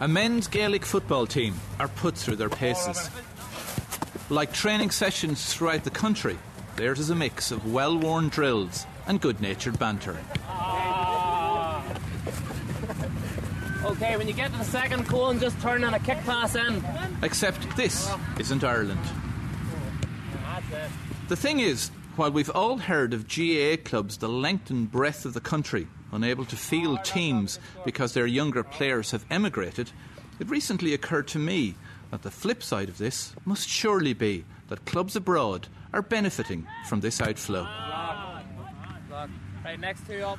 A men's Gaelic football team are put through their paces. Like training sessions throughout the country, theirs is a mix of well worn drills and good natured banter. Okay, when you get to the second cone, just turn on a kick pass in. Except this isn't Ireland. The thing is, while we've all heard of GAA clubs the length and breadth of the country unable to field teams because their younger players have emigrated, it recently occurred to me that the flip side of this must surely be that clubs abroad are benefiting from this outflow.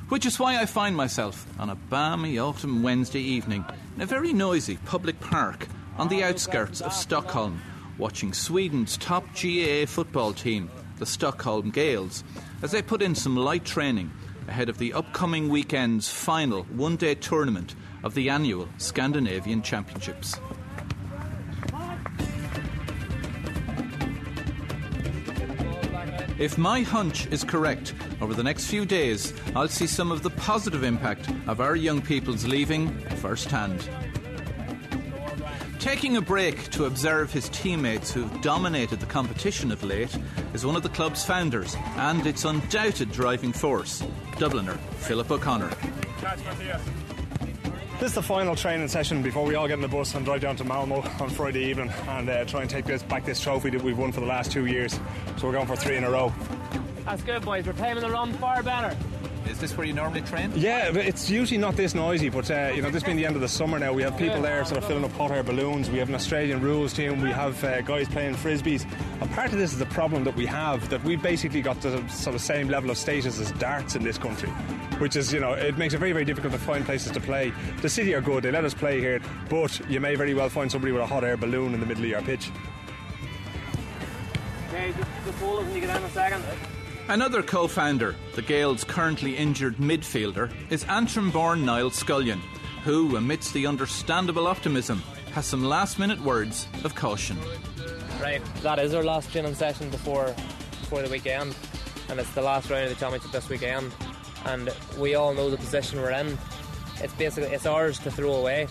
Which is why I find myself on a balmy autumn Wednesday evening in a very noisy public park on the outskirts of Stockholm, watching Sweden's top GAA football team, the Stockholm Gales, as they put in some light training ahead of the upcoming weekend's final one day tournament of the annual Scandinavian Championships. If my hunch is correct, over the next few days, I'll see some of the positive impact of our young people's leaving firsthand. Taking a break to observe his teammates who've dominated the competition of late is one of the club's founders and its undoubted driving force, Dubliner Philip O'Connor. This is the final training session before we all get in the bus and drive down to Malmo on Friday evening and uh, try and take this, back this trophy that we've won for the last two years. So we're going for three in a row. That's good, boys. We're timing the run far better. Is this where you normally train? Yeah, but it's usually not this noisy, but uh, you know, this being the end of the summer now, we have people there sort of filling up hot air balloons. We have an Australian rules team. We have uh, guys playing frisbees. And part of this is the problem that we have that we basically got the sort of same level of status as darts in this country, which is you know it makes it very very difficult to find places to play. The city are good; they let us play here, but you may very well find somebody with a hot air balloon in the middle of your pitch. Okay, just, just hold it when you get in a second. Another co founder, the Gales' currently injured midfielder, is Antrim born Niall Scullion, who, amidst the understandable optimism, has some last minute words of caution. Right, that is our last training session before before the weekend, and it's the last round of the championship this weekend. And we all know the position we're in. It's basically it's ours to throw away,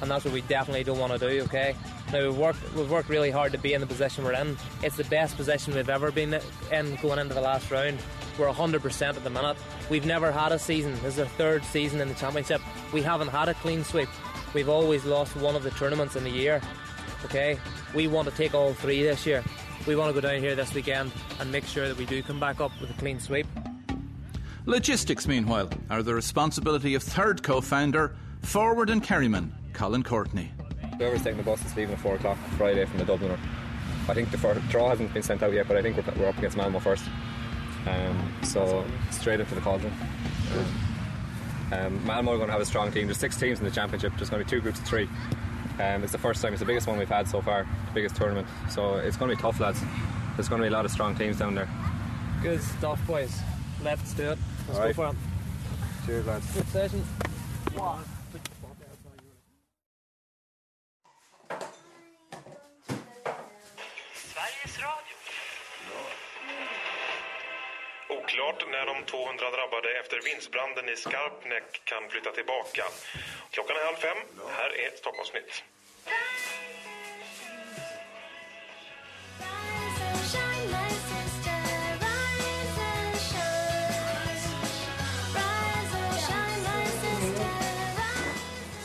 and that's what we definitely don't want to do. Okay. Now we've worked we've worked really hard to be in the position we're in. It's the best position we've ever been in going into the last round. We're 100% at the minute. We've never had a season. This is our third season in the championship. We haven't had a clean sweep. We've always lost one of the tournaments in the year. Okay, we want to take all three this year. We want to go down here this weekend and make sure that we do come back up with a clean sweep. Logistics, meanwhile, are the responsibility of third co founder, forward and carryman, Colin Courtney. Whoever's taking the bus is leaving at 4 o'clock Friday from the Dubliner. I think the fir- draw hasn't been sent out yet, but I think we're, we're up against Malmo first. Um, so straight into the cauldron. Um, Malmo are going to have a strong team. There's six teams in the championship. There's going to be two groups of three. Um, it's the first time. It's the biggest one we've had so far. The biggest tournament. So it's going to be tough, lads. There's going to be a lot of strong teams down there. Good stuff, boys. Let's do it. Let's All right. go for it. Cheers, lads. Good session. Sveriges 200 drabbade efter vinstbranden i Skarpnäck kan flytta tillbaka. Klockan är halv fem. Här är Stockholmsnytt.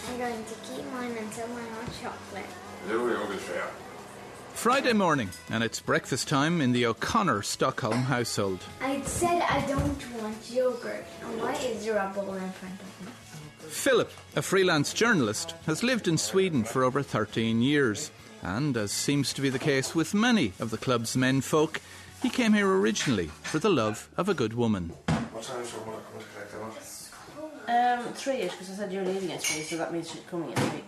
I'm going to keep mine until my hot chocolate. Friday morning, and it's breakfast time in the O'Connor Stockholm household. I said I don't want yogurt. And why is there a bowl in front of me? Philip, a freelance journalist, has lived in Sweden for over 13 years. And, as seems to be the case with many of the club's men folk, he came here originally for the love of a good woman. Um, three-ish, because I said you're leaving at three, so that means she's coming at three.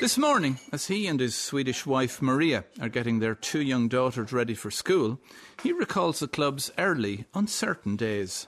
This morning, as he and his Swedish wife Maria are getting their two young daughters ready for school, he recalls the club's early, uncertain days.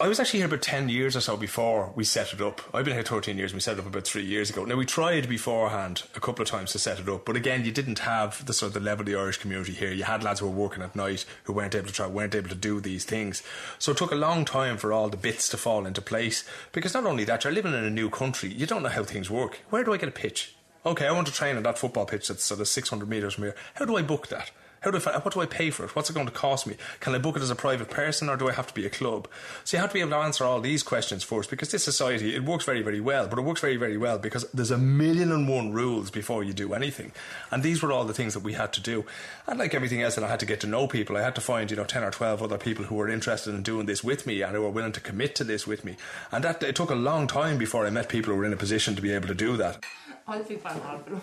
I was actually here about 10 years or so before we set it up. I've been here 13 years and we set it up about three years ago. Now, we tried beforehand a couple of times to set it up, but again, you didn't have the sort of the level of the Irish community here. You had lads who were working at night who weren't able to try, weren't able to do these things. So it took a long time for all the bits to fall into place because not only that, you're living in a new country, you don't know how things work. Where do I get a pitch? Okay, I want to train on that football pitch that's uh, sort of 600 metres from here. How do I book that? How do I, fi- what do I pay for it? What's it going to cost me? Can I book it as a private person or do I have to be a club? So you have to be able to answer all these questions first because this society, it works very, very well, but it works very, very well because there's a million and one rules before you do anything. And these were all the things that we had to do. And like everything else, that I had to get to know people. I had to find, you know, 10 or 12 other people who were interested in doing this with me and who were willing to commit to this with me. And that, it took a long time before I met people who were in a position to be able to do that. I think I'm hard, but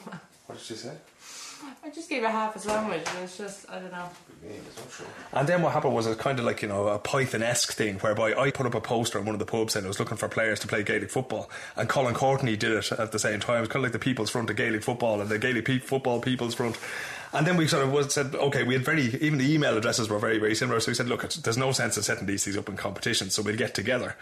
What did she say? I just gave her half a sandwich and it's just, I don't know. And then what happened was it kind of like, you know, a Python-esque thing whereby I put up a poster in one of the pubs and I was looking for players to play Gaelic football and Colin Courtney did it at the same time. It was kind of like the People's Front of Gaelic football and the Gaelic pe- Football People's Front. And then we sort of said, okay, we had very, even the email addresses were very, very similar. So we said, look, there's no sense in setting these things up in competition, so we'll get together.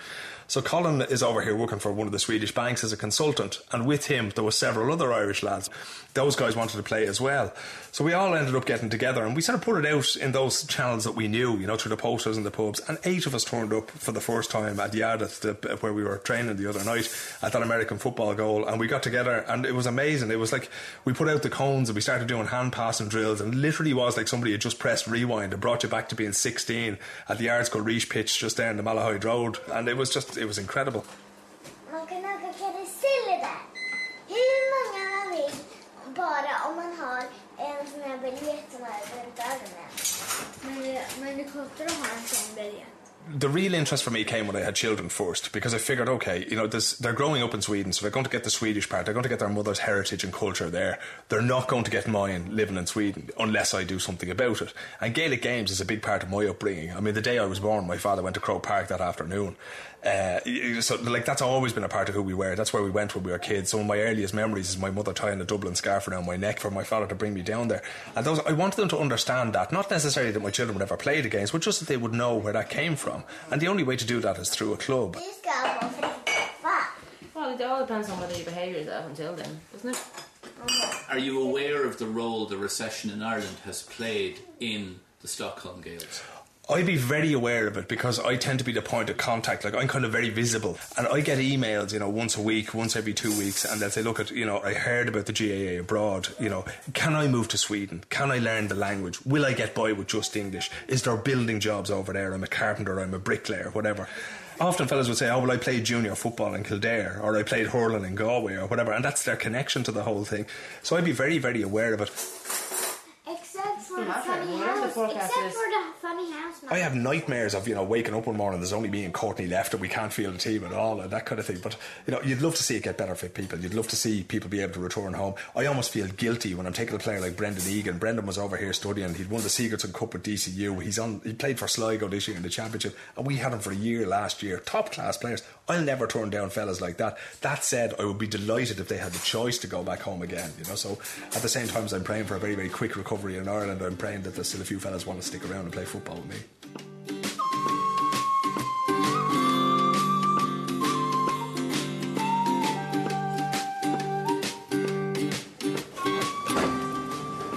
So Colin is over here working for one of the Swedish banks as a consultant, and with him there were several other Irish lads. Those guys wanted to play as well. So we all ended up getting together, and we sort of put it out in those channels that we knew, you know, through the posters and the pubs. And eight of us turned up for the first time at Yard at the, where we were training the other night at that American football goal, and we got together, and it was amazing. It was like we put out the cones and we started doing hand passing drills, and literally was like somebody had just pressed rewind and brought you back to being 16 at the Yards Go Reach pitch just in the Malahide Road, and it was just it was incredible. Bara om man har en sån här biljett som är runt ögonen. Men men det kostar att ha en sån biljett. The real interest for me came when I had children first because I figured, okay, you know, this, they're growing up in Sweden, so they're going to get the Swedish part. They're going to get their mother's heritage and culture there. They're not going to get mine living in Sweden unless I do something about it. And Gaelic games is a big part of my upbringing. I mean, the day I was born, my father went to Croke Park that afternoon. Uh, so, like, that's always been a part of who we were. That's where we went when we were kids. Some of my earliest memories is my mother tying a Dublin scarf around my neck for my father to bring me down there. And those, I wanted them to understand that. Not necessarily that my children would ever play the games, but just that they would know where that came from. And the only way to do that is through a club. Du ska vara flicka. Well, it all depends on whether you behave yourself until then, doesn't it? Are you aware of the role the recession in Ireland has played in the Stockholm Gales? I'd be very aware of it because I tend to be the point of contact. Like I'm kind of very visible, and I get emails, you know, once a week, once every two weeks, and they'll say, "Look, at you know, I heard about the GAA abroad. You know, can I move to Sweden? Can I learn the language? Will I get by with just English? Is there building jobs over there? I'm a carpenter, I'm a bricklayer, whatever." Often fellas would say, "Oh, well, I played junior football in Kildare, or I played hurling in Galway, or whatever," and that's their connection to the whole thing. So I'd be very, very aware of it. Except for the Yeah, funny whatever the house. Except is. for the funny house. I have nightmares of you know waking up one morning. There's only me and Courtney left, and we can't feel the team at all, and that kind of thing. But you know, you'd love to see it get better for people. You'd love to see people be able to return home. I almost feel guilty when I'm taking a player like Brendan Egan. Brendan was over here studying. He'd won the Sigerson Cup with DCU. He's on. He played for Sligo this year in the championship, and we had him for a year last year. Top class players. I'll never turn down fellas like that. That said, I would be delighted if they had the choice to go back home again. You know, so at the same time as I'm praying for a very very quick recovery in Ireland, I'm praying that there's still a few fellas want to stick around and play football with me.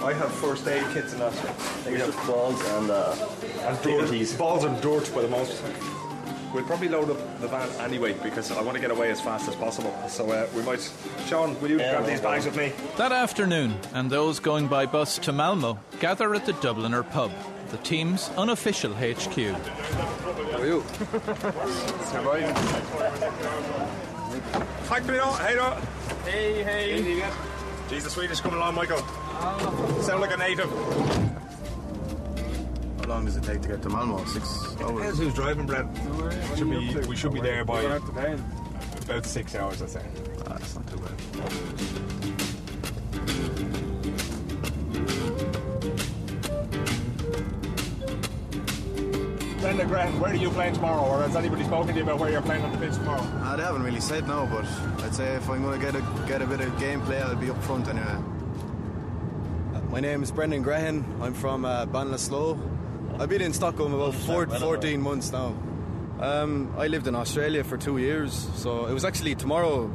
I have first aid kits and that. We have balls and uh, and dirt. balls and dirt for the most. We'll probably load up the van anyway because I want to get away as fast as possible. So uh, we might. Sean, will you grab these bags with me? That afternoon, and those going by bus to Malmo gather at the Dubliner pub, the team's unofficial HQ. How are you? Tack för idag, hej då! Hej, hej! Jeez, the Swedish coming along, Michael. Sound like a native. How long does it take to get to Malmo? Six Depends hours. who's driving, Brad. Should be, we should be there by about six hours, I think. Ah, that's not too bad. Brendan Graham, where are you playing tomorrow? Or has anybody spoken to you about where you're playing on the pitch tomorrow? Ah, they haven't really said no, but I'd say if I'm going to get a get a bit of gameplay, I'll be up front anyway. My name is Brendan Graham. I'm from uh, Ballinasloe. I've been in Stockholm about four, 14 months now. Um, I lived in Australia for two years, so it was actually tomorrow,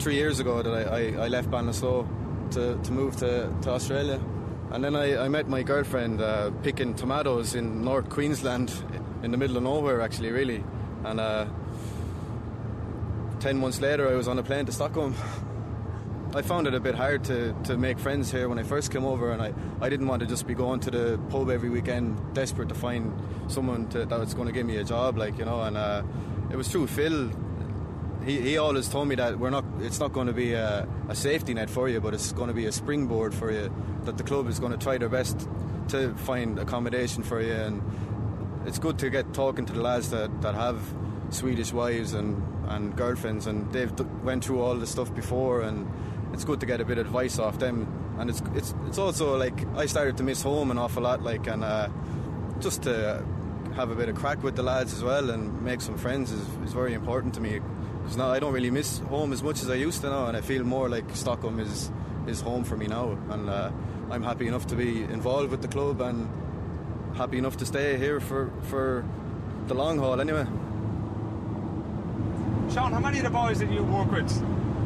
three years ago, that I, I, I left Ballinasloe to, to move to, to Australia. And then I, I met my girlfriend uh, picking tomatoes in North Queensland, in the middle of nowhere, actually, really. And uh, ten months later, I was on a plane to Stockholm. I found it a bit hard to, to make friends here when I first came over, and I, I didn't want to just be going to the pub every weekend, desperate to find someone to, that was going to give me a job, like you know. And uh, it was true. Phil, he, he always told me that we're not. It's not going to be a, a safety net for you, but it's going to be a springboard for you. That the club is going to try their best to find accommodation for you, and it's good to get talking to the lads that, that have Swedish wives and, and girlfriends, and they've went through all this stuff before, and it's good to get a bit of advice off them. And it's it's it's also like I started to miss home an awful lot, like and uh, just to have a bit of crack with the lads as well and make some friends is, is very important to me. Because now I don't really miss home as much as I used to now, and I feel more like Stockholm is is home for me now, and uh, I'm happy enough to be involved with the club and happy enough to stay here for for the long haul anyway. Sean, how many of the boys that you work with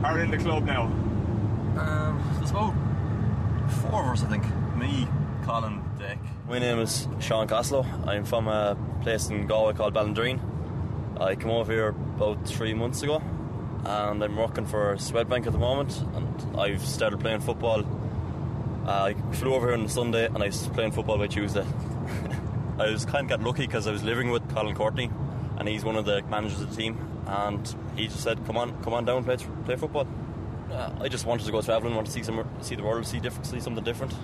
are in the club now? About four of us, I think. Me, Colin, Dick. My name is Sean Coslow. I'm from a place in Galway called Ballindereen. I came over here about three months ago and I'm working for Swedbank at the moment and I've started playing football. Uh, I flew over here on Sunday and I was playing football by Tuesday. I was kind of got lucky because I was living with Colin Courtney and he's one of the managers of the team and he just said, come on, come on down, play, play football. Uh, I just wanted to go travelling, want to see some, see the world, see different, see something different.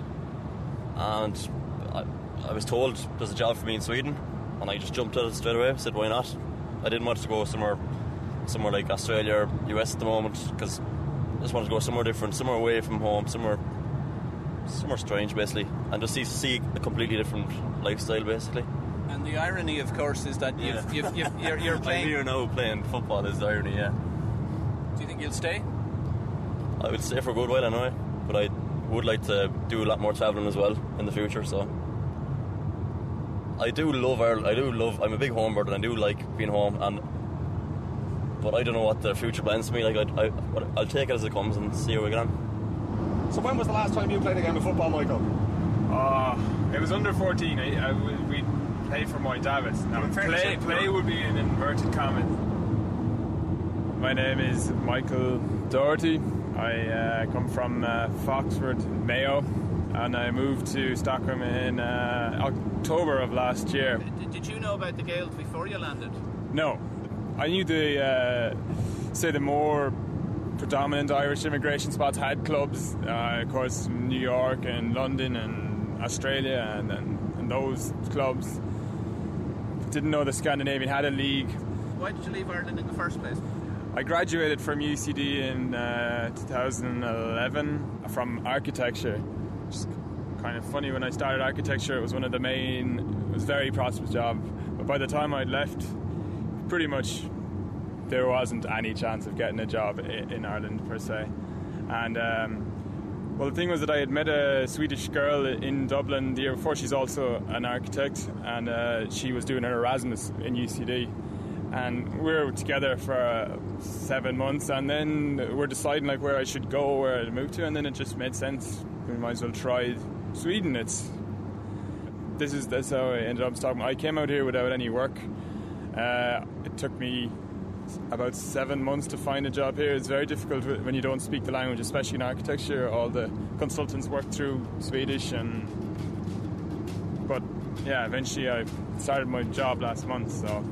And I, I was told there's a job for me in Sweden, and I just jumped at it straight away. Said, why not? I didn't want to go somewhere, somewhere like Australia or US at the moment because I just wanted to go somewhere different, somewhere away from home, somewhere, somewhere strange, basically, and just see see a completely different lifestyle, basically. And the irony, of course, is that you've, you've, you've, you're, you're I'm playing. here now playing football is the irony, yeah. Do you think you'll stay? I would stay for a good while anyway, but I would like to do a lot more travelling as well in the future. So I do love Ireland. I do love. I'm a big home bird, and I do like being home. And but I don't know what the future plans for me. Like I, I, I'll take it as it comes and see how we get on. So when was the last time you played a game of football, Michael? Uh, it was under 14. I, I would- we played for Moy Davitts. Now, play, play would be an inverted commas. My name is Michael Doherty. I uh, come from uh, Foxford, Mayo, and I moved to Stockholm in uh, October of last year. Did, you know about the Gales before you landed? No, I knew the uh, say the more predominant Irish immigration spots had clubs. Uh, of course, New York and London and Australia and, and, and those clubs. Didn't know the Scandinavian had a league. Why did you leave Ireland in the first place? I graduated from UCD in uh, 2011 from architecture. Just kind of funny when I started architecture, it was one of the main, it was very prosperous job. But by the time I'd left, pretty much there wasn't any chance of getting a job in Ireland per se. And um, well, the thing was that I had met a Swedish girl in Dublin the year before. She's also an architect, and uh, she was doing her Erasmus in UCD. And we were together for uh, seven months, and then we're deciding like where I should go, where to move to, and then it just made sense. We might as well try Sweden. It's this is that's how I ended up in Stockholm. I came out here without any work. Uh, it took me about seven months to find a job here. It's very difficult when you don't speak the language, especially in architecture. All the consultants work through Swedish, and but yeah, eventually I started my job last month, so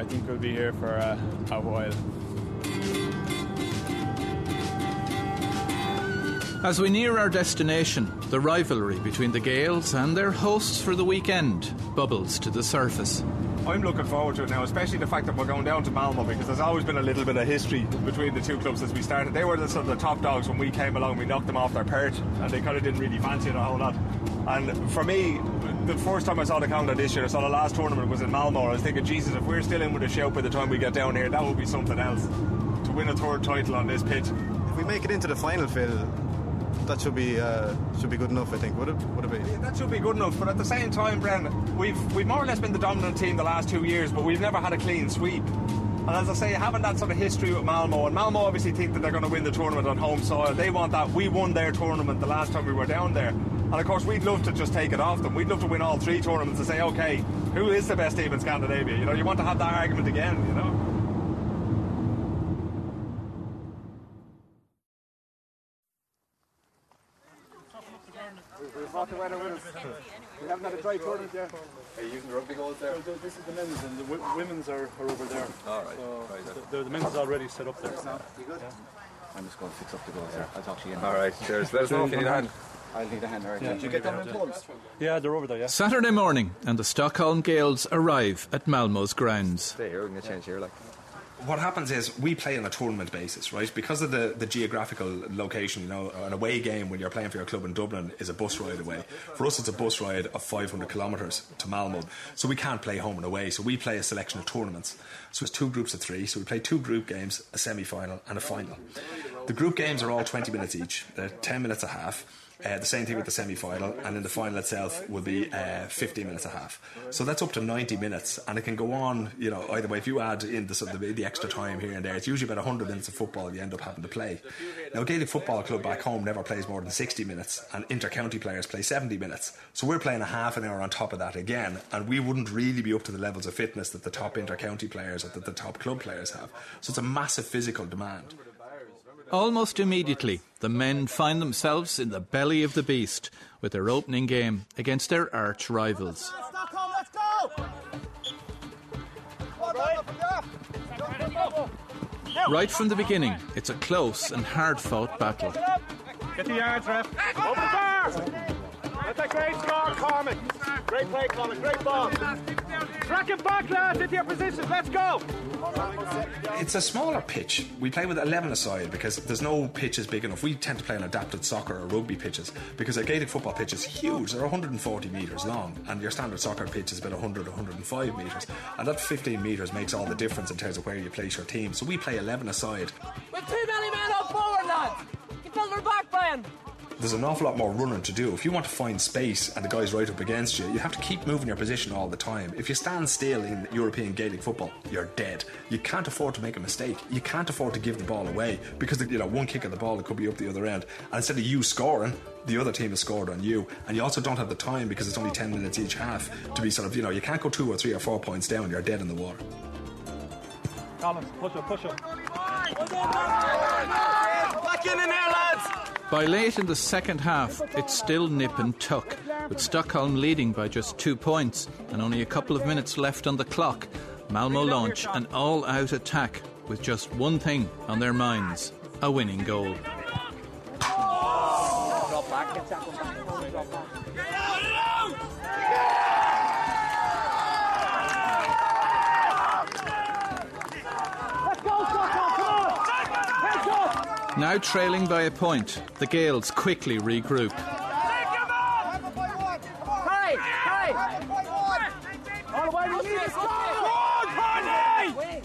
I think we'll be here for uh, a while. As we near our destination, the rivalry between the Gales and their hosts for the weekend bubbles to the surface. I'm looking forward to it now, especially the fact that we're going down to Malmo because there's always been a little bit of history between the two clubs since we started. They were the sort of the top dogs when we came along. We knocked them off their perch, and they kind of didn't really fancy it a whole lot. And for me, the first time I saw the calendar this year, I saw the last tournament was in Malmo. I was thinking, Jesus, if we're still in with a shout by the time we get down here, that would be something else. To win a third title on this pitch. If we make it into the final, Phil, that should be uh, should be good enough. I think would it would it be? That should be good enough, but at the same time, Bren, we've we've more or less been the dominant team the last two years, but we've never had a clean sweep. And as I say, having that sort of history with Malmo, and Malmo obviously think that they're going to win the tournament on home soil. They want that. We won their tournament the last time we were down there, and of course we'd love to just take it off them. We'd love to win all three tournaments and say, okay, who is the best team in Scandinavia? You know, you want to have that argument again. You know. We haven't had a dry tournament yet. Are you using the rugby goals there? Well, This is the men's, and the wi- women's are, are over there. All right, So right, the, right. the, the men's is already set up there. You good? I'm just going to fix up the goals here. I'll talk to you. in a All minute. right, cheers. Let us know if you need a hand. I'll need a hand. All right. Yeah. Did you get them in pubs? Yeah, they're over there. Yeah. Saturday morning, and the Stockholm Gales arrive at Malmo's grounds. Stay here, we're going to change here. Like. What happens is we play on a tournament basis, right? Because of the, the geographical location, you know, an away game when you're playing for your club in Dublin is a bus ride away. For us, it's a bus ride of 500 kilometres to Malmo. So we can't play home and away. So we play a selection of tournaments. So it's two groups of three. So we play two group games, a semi final, and a final. The group games are all 20 minutes each, they're 10 minutes a half. Uh, the same thing with the semi final, and then the final itself will be uh, 15 minutes a half. So that's up to 90 minutes, and it can go on, you know, either way. If you add in the, the, the extra time here and there, it's usually about 100 minutes of football you end up having to play. Now, Gaelic Football Club back home never plays more than 60 minutes, and inter county players play 70 minutes. So we're playing a half an hour on top of that again, and we wouldn't really be up to the levels of fitness that the top inter county players or that the top club players have. So it's a massive physical demand. Almost immediately, the men find themselves in the belly of the beast with their opening game against their arch rivals. Right from the beginning, it's a close and hard fought battle. Get the yards, ref. Open the! That's a great score, Cormac. Great play, Cormac. Great ball. Track it back, lads, into your positions. Let's go! It's a smaller pitch. We play with 11 aside because there's no pitches big enough. We tend to play on adapted soccer or rugby pitches because a Gaelic football pitch is huge. They're 140 metres long, and your standard soccer pitch is about 100 105 metres. And that 15 metres makes all the difference in terms of where you place your team. So we play 11 aside. We've too many men up forward, lads. Get further back, Brian. There's an awful lot more running to do. If you want to find space and the guy's right up against you, you have to keep moving your position all the time. If you stand still in European Gaelic football, you're dead. You can't afford to make a mistake. You can't afford to give the ball away because you know one kick of the ball it could be up the other end, and instead of you scoring, the other team has scored on you, and you also don't have the time because it's only ten minutes each half to be sort of you know you can't go two or three or four points down. You're dead in the water. Collins, push up, push up. Back in in there, lads! By late in the second half, it's still nip and tuck, with Stockholm leading by just two points and only a couple of minutes left on the clock. Malmo launch an all out attack with just one thing on their minds a winning goal. Drop back, get tackled back. Drop back. Let's go, Stockholm, come on! Heads up! Now trailing by a point, the Gales quickly regroup. Hey, hey! All the way to the lead, go! Go on, Conley!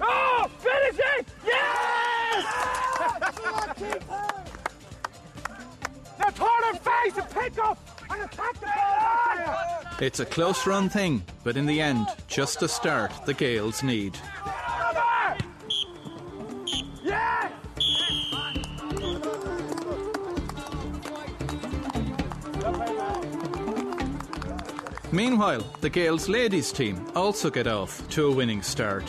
Oh, finish it! Yes! now turn and face and pick up and attack the ball back there! It's a close run thing, but in the end, just a start the Gales need. Meanwhile, the Gales ladies team also get off to a winning start.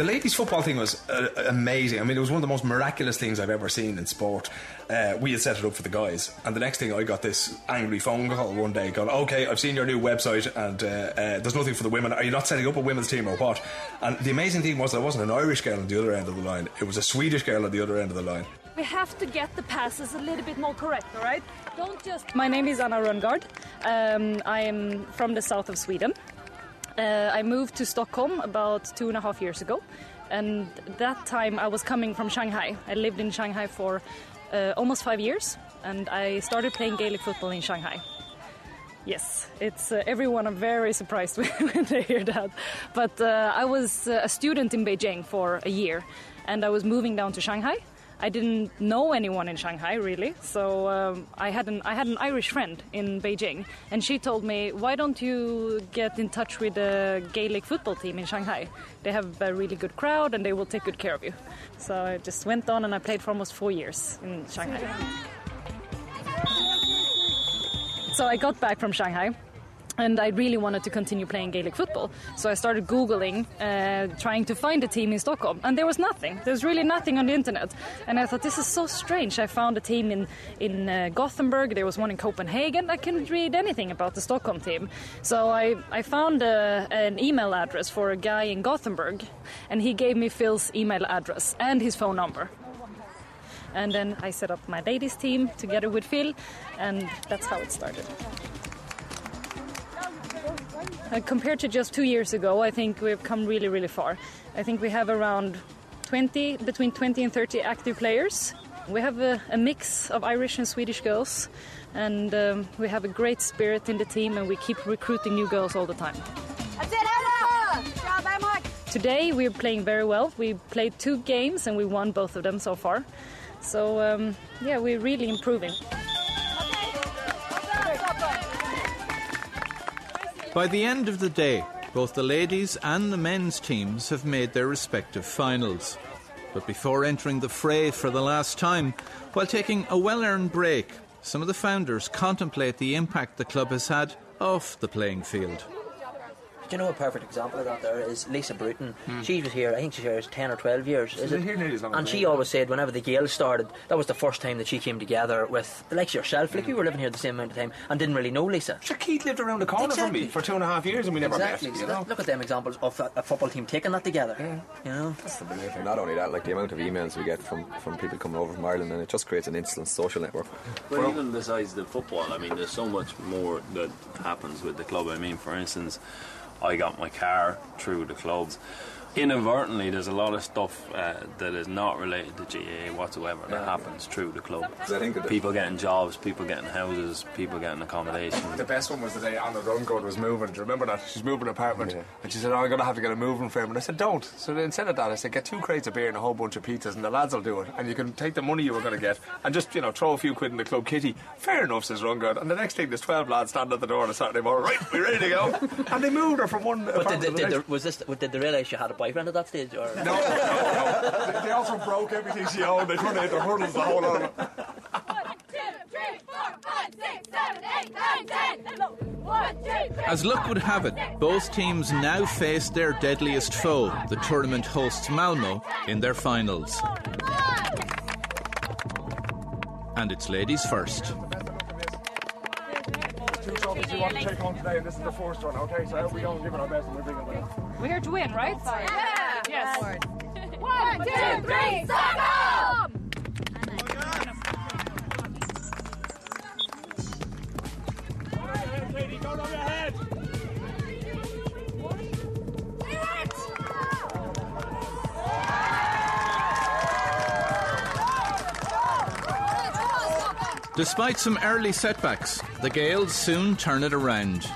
The ladies' football thing was uh, amazing. I mean, it was one of the most miraculous things I've ever seen in sport. Uh, we had set it up for the guys, and the next thing I got this angry phone call one day going, Okay, I've seen your new website, and uh, uh, there's nothing for the women. Are you not setting up a women's team or what? And the amazing thing was, there wasn't an Irish girl on the other end of the line, it was a Swedish girl on the other end of the line. We have to get the passes a little bit more correct, all right? Don't just. My name is Anna Röngard. Um, I am from the south of Sweden. Uh, I moved to Stockholm about two and a half years ago, and that time I was coming from Shanghai. I lived in Shanghai for uh, almost five years, and I started playing Gaelic football in Shanghai. Yes, it's uh, everyone are very surprised when they hear that. But uh, I was uh, a student in Beijing for a year, and I was moving down to Shanghai. I didn't know anyone in Shanghai really, so um, I had an I had an Irish friend in Beijing, and she told me, "Why don't you get in touch with the Gaelic football team in Shanghai? They have a really good crowd, and they will take good care of you." So I just went on, and I played for almost four years in Shanghai. So I got back from Shanghai. And I really wanted to continue playing Gaelic football. So I started Googling, uh, trying to find a team in Stockholm. And there was nothing. There was really nothing on the internet. And I thought, this is so strange. I found a team in, in uh, Gothenburg, there was one in Copenhagen. I couldn't read anything about the Stockholm team. So I, I found uh, an email address for a guy in Gothenburg. And he gave me Phil's email address and his phone number. And then I set up my ladies' team together with Phil, and that's how it started. Uh, compared to just two years ago, I think we've come really, really far. I think we have around 20, between 20 and 30 active players. We have a, a mix of Irish and Swedish girls, and um, we have a great spirit in the team, and we keep recruiting new girls all the time. Today we're playing very well. We played two games and we won both of them so far. So um, yeah, we're really improving. By the end of the day, both the ladies and the men's teams have made their respective finals. But before entering the fray for the last time, while taking a well earned break, some of the founders contemplate the impact the club has had off the playing field. Do you know a perfect example of that there is Lisa Bruton. Hmm. She was here, I think she's here 10 or 12 years. Is it? here nearly as long as and she always said whenever the Gales started, that was the first time that she came together with the likes of yourself. Like hmm. we were living here the same amount of time and didn't really know Lisa. Sure, Keith lived around the corner from me for two and a half years and we never exactly. met. So You know? look at them examples of that, a football team taking that together. You know? That's the brilliant. Not only that, like the amount of emails we get from, from people coming over from Ireland, and it just creates an instant social network. Well, even besides the football, I mean, there's so much more that happens with the club. I mean, for instance, I got my car through the club. Inadvertently, there's a lot of stuff uh, that is not related to GAA whatsoever that happens through the club. 'Cause I think that the- people getting jobs, people getting houses, people getting accommodation. The best one was the day Anna Rungard was moving. Do you remember that? She's moving an apartment. And she said, Oh, I'm going to have to get a moving frame. And I said, Don't. So then instead of that, I said, Get two crates of beer and a whole bunch of pizzas, and the lads will do it. And you can take the money you were going to get and just, you know, throw a few quid in the club kitty. Fair enough, says Rungard. And the next thing, there's 12 lads standing at the door on a Saturday morning. Right, we're ready to go. and they moved her from one But did, apartment they- to the did, next. they- was this, did they realise you had a boyfriend at that stage? Or? No, no, no. They- They also broke everything she owned. They turned it into hurdles the whole lot of it. As luck would have it, both teams now face their deadliest foe, the tournament hosts Malmo, in their finals. And it's ladies first. Two trophies you want to take home today, and this is the first one, okay? So I hope we don't give it our best and we bring it back. We're here to win, right? Yeah. Yes. One, two, three, Stockholm! Despite some early setbacks, the Gales soon turn it around.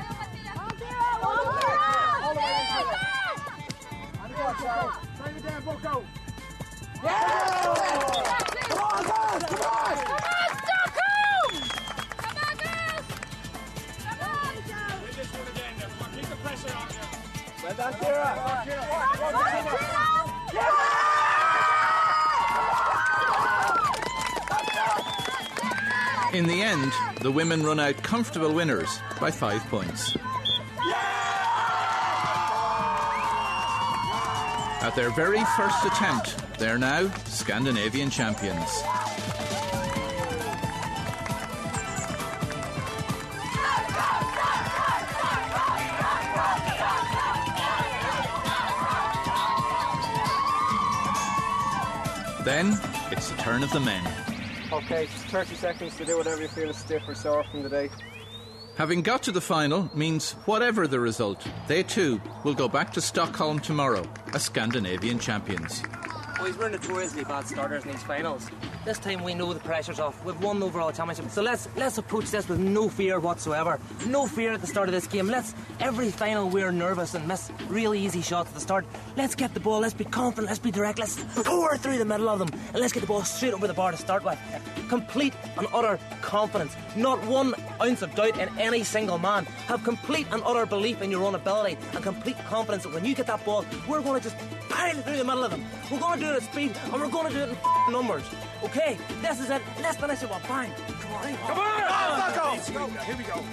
The women run out comfortable winners by five points. At their very first attempt, they're now Scandinavian champions. Then it's the turn of the men. Okay, just 30 seconds to do whatever you feel is stiff or sore from the day. Having got to the final means whatever the result, they too will go back to Stockholm tomorrow as Scandinavian champions. Boys, we're notoriously bad starters in these finals. This time we know the pressure's off. We've won the overall championship. So let's let's approach this with no fear whatsoever. No fear at the start of this game. Let's every final we're nervous and miss really easy shots at the start. Let's get the ball, let's be confident, let's be direct, let's pour through the middle of them, and let's get the ball straight over the bar to start with. Complete and utter confidence. Not one ounce of doubt in any single man. Have complete and utter belief in your own ability and complete confidence that when you get that ball, we're going to just pile through the middle of them. We're going to do it at speed and we're going to do it in numbers. Okay, this is it. Let's finish it with bang. Come on, Come on! Let's go! Here we go.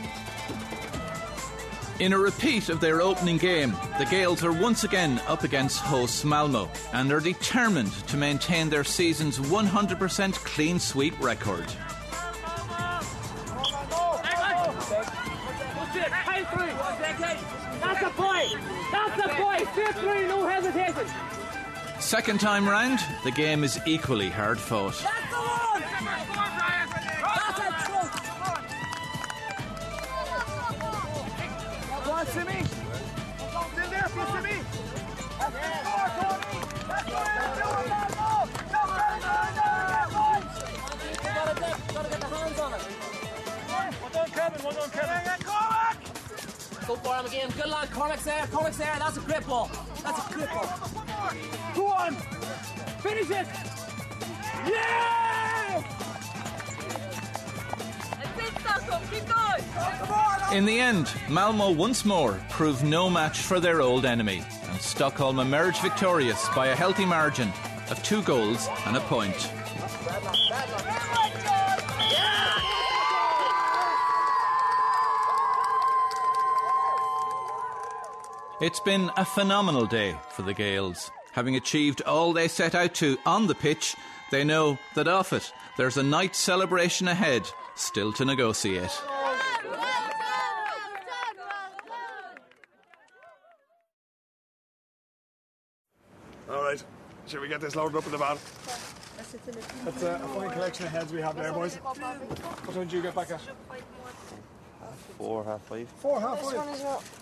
In a repeat of their opening game, the Gales are once again up against hosts Malmo and are determined to maintain their season's 100% clean sweep record. That's a boy! That's a boy! Fifth three, no hesitation! Second time round, the game is equally hard fought. That's the one! That's a true! Go on, Simi. Still there for you, Simi. That's the score, Tony. That's the way to do it, Malmo. That's Gotta get, gotta get the hands on it. One on Kevin, one on Kevin. Go for him again. Good lad. Cormac's there. Cormac's there. That's a great ball. That's a great ball. On. Finish it. Yeah! In the end, Malmo once more proved no match for their old enemy, and Stockholm emerged victorious by a healthy margin of two goals and a point. It's been a phenomenal day for the Gales. Having achieved all they set out to on the pitch, they know that off it, there's a night celebration ahead, still to negotiate. All right. should we get this loaded up in the van? That's a, a fine collection of heads we have there, boys. What time do you get back at? Four, half five. Four, half five.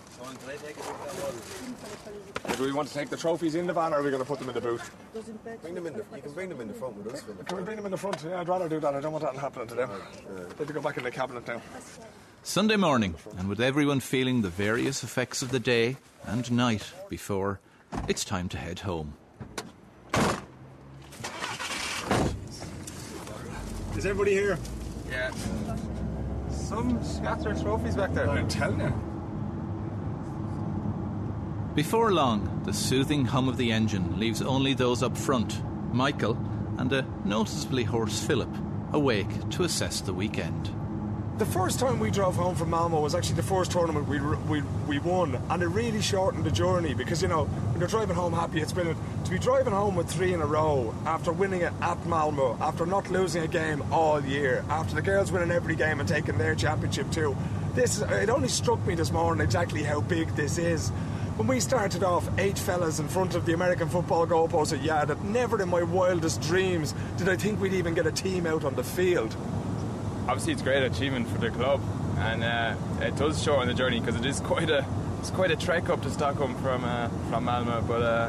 Do we want to take the trophies in the van, or are we going to put them in the boot? Bring them in the, you can bring them in the front with us. Philip. Can we bring them in the front? Yeah, I'd rather do that. I don't want that happening to them. Uh, they have to go back in the cabinet now. Sunday morning, and with everyone feeling the various effects of the day and night before, it's time to head home. Is everybody here? Yeah. Some scattered trophies back there. I'm telling you. Before long, the soothing hum of the engine leaves only those up front, Michael and a noticeably hoarse Philip, awake to assess the weekend. The first time we drove home from Malmo was actually the first tournament we, we, we won, and it really shortened the journey because, you know, when you're driving home happy, it's been to be driving home with three in a row after winning it at Malmo, after not losing a game all year, after the girls winning every game and taking their championship too. This it only struck me this morning exactly how big this is. When we started off eight fellas in front of the American football goalpost at Yad, that never in my wildest dreams did I think we'd even get a team out on the field. Obviously, it's a great achievement for the club, and uh, it does show on the journey because it is quite a it's quite a trek up to Stockholm from uh, from Malmo. But uh,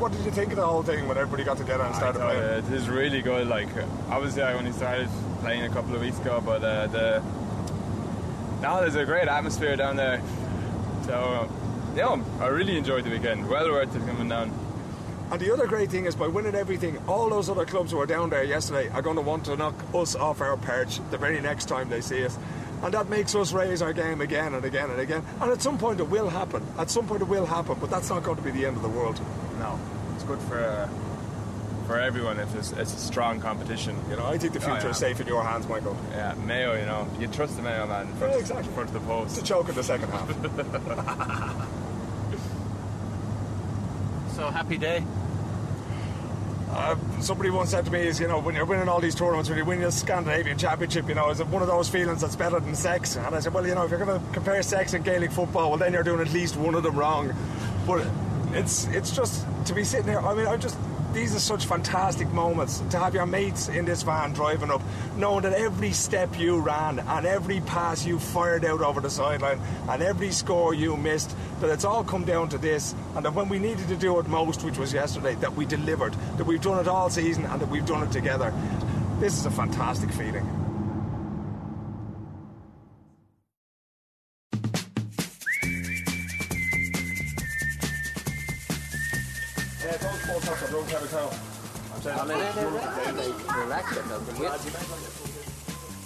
What did you think of the whole thing when everybody got together and started playing? it is really good. Like obviously, I only started playing a couple of weeks ago, but uh, the now there's a great atmosphere down there. So yeah, I really enjoyed the weekend. Well worth it coming down. And the other great thing is by winning everything, all those other clubs who were down there yesterday are going to want to knock us off our perch the very next time they see us. And that makes us raise our game again and again and again. And at some point it will happen. At some point it will happen, but that's not going to be the end of the world. No, it's good for uh, for everyone if it's, it's a strong competition. You know, I think the Oh, future yeah. is safe in your hands, Michael. Yeah, Mayo, you know, you trust the Mayo man front, Yeah, exactly. in front of the post. It's a choke in the second half. So happy day. Uh, somebody once said to me, "Is you know when you're winning all these tournaments, when you win the Scandinavian Championship, you know, is it one of those feelings that's better than sex?" And I said, "Well, you know, if you're going to compare sex and Gaelic football, well, then you're doing at least one of them wrong." But it's it's just to be sitting here. I mean, I just these are such fantastic moments to have your mates in this van driving up, knowing that every step you ran and every pass you fired out over the sideline and every score you missed, that it's all come down to this, and that when we needed to do it most, which was yesterday, that we delivered, that we've done it all season and that we've done it together. This is a fantastic feeling.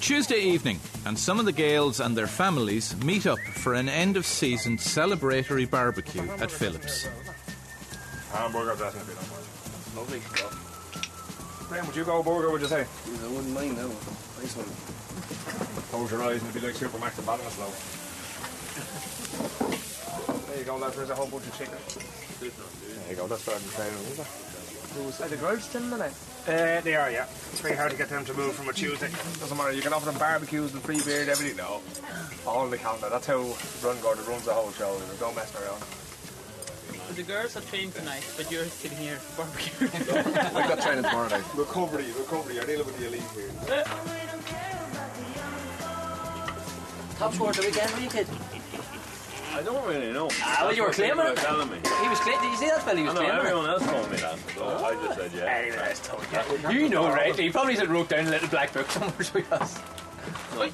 Tuesday evening, and some of the Gales and their families meet up for an end of season celebratory barbecue at Philip's. Hamburger, definitely. Lovely Graham, would you go burger, would you say? I wouldn't mind that one. Nice one. Close your eyes and it'd be like Supermac's and balance now. There you go, lads. There's a whole bunch of chicken. There you go. That's better than training, isn't it? Are the girls still in the? Uh, they are, yeah. It's very hard to get them to move from a Tuesday. Doesn't matter. You can offer them barbecues and free beer and everything. No, all on the calendar. That's how Run Gordon runs the whole show. There's no messing around. So the girls are trained tonight, but you're sitting here barbecuing. I've got training tomorrow night. Recovery, recovery. You're dealing with the elite here. Top scorer of the weekend, were you kid? I don't really know. Ah, well, you were That's what claiming people it. telling me. He was claiming. Did you see that fella? He I was know, claiming everyone else told me that, so I just said yeah. Anyway, that's told you. You know, right? He probably said wrote down a little black book somewhere to us. No.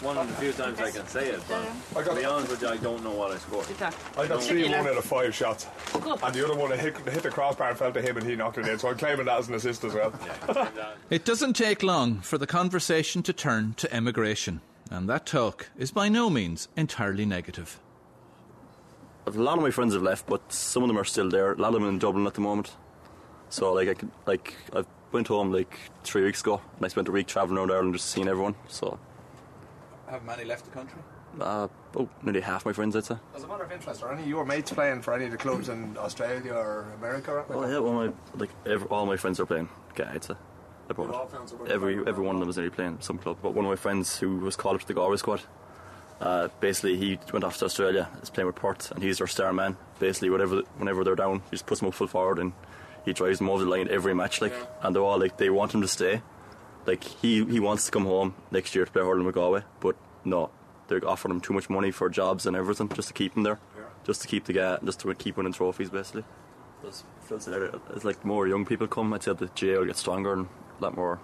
One of the few times I can say it, but to be honest with you, I don't know what I scored. I got three one out of five shots, and the other one I hit, hit the crossbar and fell to him, and he knocked it in. So I'm claiming that as an assist as well. It doesn't take long for the conversation to turn to emigration, and that talk is by no means entirely negative. A lot of my friends have left, but some of them are still there. A lot of them in Dublin at the moment. So like I could, like I went home like three weeks ago, and I spent a week traveling around Ireland just seeing everyone. So Have many left the country? uh, oh, nearly half my friends, I'd say. As a matter of interest, are any of your mates playing for any of the clubs in Australia or America? Or Oh yeah, well, my like every, all my friends are playing. Yeah, I'd say. About Your all friends are every every one of them is nearly playing some club. But one of my friends who was called up to the Galway squad, uh, basically he went off to Australia. Is playing with Perth, and he's their star man. Basically, whatever whenever they're down, he just puts them up full forward, and he drives them over the line every match. Like, and they're all like they want him to stay. Like he he wants to come home next year to play hurling with Galway, but no, they're offering him too much money for jobs and everything just to keep him there, just to keep the guy, just to keep winning trophies, basically. There's, feels like it's like more young people come. I'd say the GAA will get stronger and lot more,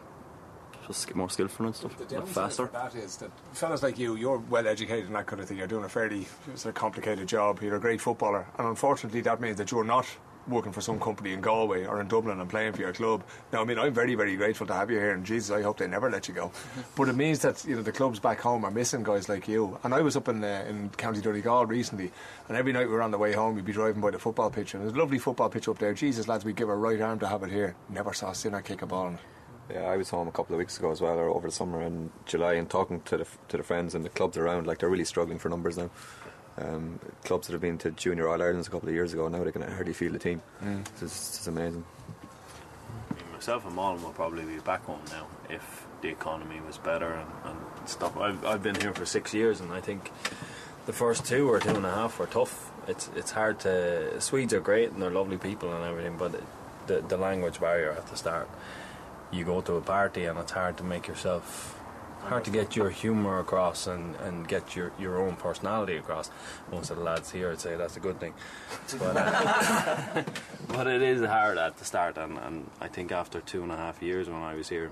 just get more skillful and stuff, The a faster. for that is that fellas like you, you're well educated and that kind of thing. You're doing a fairly sort of complicated job. You're a great footballer, and unfortunately, that means that you're not working for some company in Galway or in Dublin and playing for your club. Now, I mean, I'm very, very grateful to have you here, and Jesus, I hope they never let you go. but it means that you know the clubs back home are missing guys like you. And I was up in uh, in County Donegal recently, and every night we were on the way home, we'd be driving by the football pitch, and there's a lovely football pitch up there. Jesus, lads, we'd give our right arm to have it here. Never saw a Sinner kick a ball. In it. Yeah, I was home a couple of weeks ago as well, or over the summer in July, and talking to the to the friends and the clubs around, like they're really struggling for numbers now. Um, clubs that have been to Junior All Irelands a couple of years ago now they can hardly field a team. Mm. It's, just- it's amazing. Myself and Malin will probably be back home now if the economy was better and, and stuff. I've, I've been here for six years and I think the first two or two and a half were tough. It's it's hard to. Swedes are great and they're lovely people and everything, but the the language barrier at the start. You go to a party and it's hard to make yourself. Hard to get your humour across and, and get your, your own personality across. Most of the lads here would say that's a good thing. But, uh, but it is hard at the start, and, and I think after two and a half years when I was here,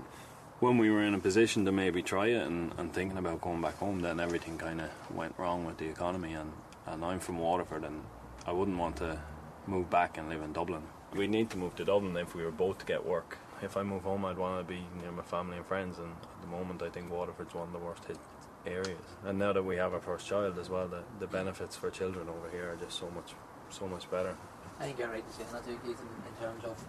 when we were in a position to maybe try it and, and thinking about going back home, then everything kind of went wrong with the economy. And, and I'm from Waterford, and I wouldn't want to move back and live in Dublin. We need to move to Dublin if we were both to get work. If I move home, I'd want to be near my family and friends, and at the moment, I think Waterford's one of the worst hit areas. And now that we have our first child as well, the, the benefits for children over here are just so much, so much better. I think you're right in saying that too, Keith, in, terms of.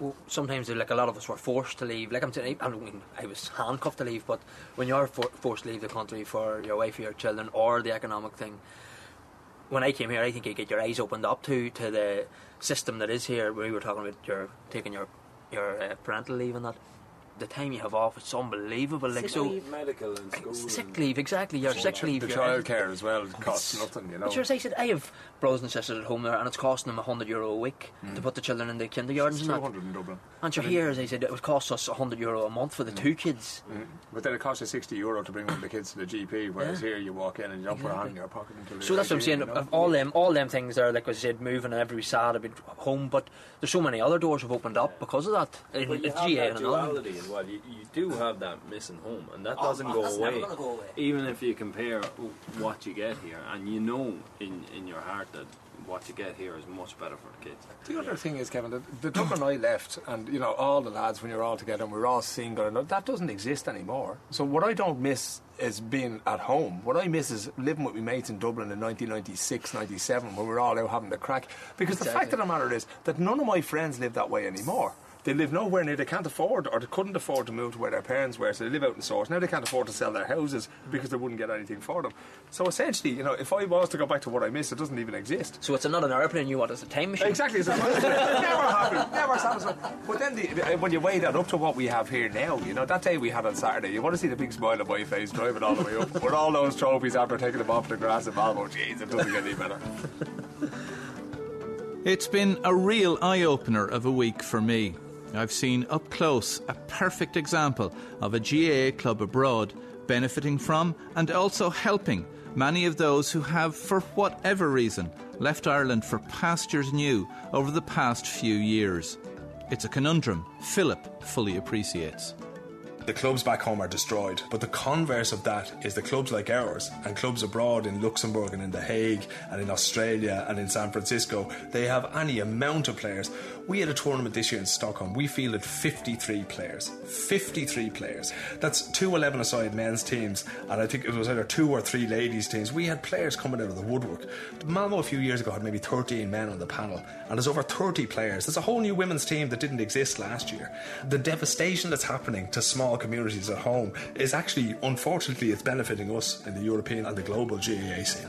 Well, sometimes, like a lot of us were forced to leave. Like I'm saying, I mean, I was handcuffed to leave, but when you're for, forced to leave the country for your wife or your children or the economic thing, when I came here, I think you get your eyes opened up to to the system that is here. Where we were talking about your taking your your uh, parental leave and that. The time you have off, it's unbelievable. Like so, medical and school. sick leave exactly. Your sick leave. The your- childcare as well costs nothing, you know. But sure, as I said, I have brothers and sisters at home there, and it's costing them hundred euro a week to put the children in the kindergartens and that. 200 in Dublin. And sure, here, as I said, it would cost us hundred euro a month for the two kids. Mm. But then it costs you 60 euro to bring one of the kids to the GP, whereas here you walk in and you don't put a hand in your pocket until So that's what I'm saying. You know? All them, all them things there, like I said, moving and every sad a bit home. But there's so many other doors have opened up because of that. In, you have GAA that and duality as well. You, you do have that missing home, and that Oh, doesn't man, go that's away. never go away. Even if you compare what you get here, and you know in, in your heart that what you get here is much better for the kids. The other thing is, Kevin, the, the Dublin I left, and you know, all the lads when you're all together and we're all single, and that doesn't exist anymore. So what I don't miss is being at home. What I miss is living with my mates in Dublin in 1996, 97, when we were all out having the crack. Because the fact of the matter is that none of my friends live that way anymore. They live nowhere near. They can't afford, or they couldn't afford to move to where their parents were. So they live out in Swords. Now they can't afford to sell their houses because they wouldn't get anything for them. So essentially, you know, if I was to go back to what I miss, it doesn't even exist. So it's not an airplane you want, it's a time machine. Exactly. It's a, never happy, never satisfied. But then the, when you weigh that up to what we have here now, you know, that day we had on Saturday, you want to see the big smile on my face driving all the way up with all those trophies after taking them off the grass at Malmo. Jeez, it doesn't get any better. It's been a real eye opener of a week for me. I've seen up close a perfect example of a GAA club abroad benefiting from and also helping many of those who have, for whatever reason, left Ireland for pastures new over the past few years. It's a conundrum Philip fully appreciates. The clubs back home are destroyed, but the converse of that is the clubs like ours and clubs abroad in Luxembourg and in The Hague and in Australia and in San Francisco, they have any amount of players. We had a tournament this year in Stockholm. We fielded 53 players. 53 players. That's two 11 aside men's teams, and I think it was either two or three ladies' teams. We had players coming out of the woodwork. Malmo a few years ago had maybe 13 men on the panel, and there's over 30 players. There's a whole new women's team that didn't exist last year. The devastation that's happening to small communities at home is actually, unfortunately, it's benefiting us in the European and the global GAA scene.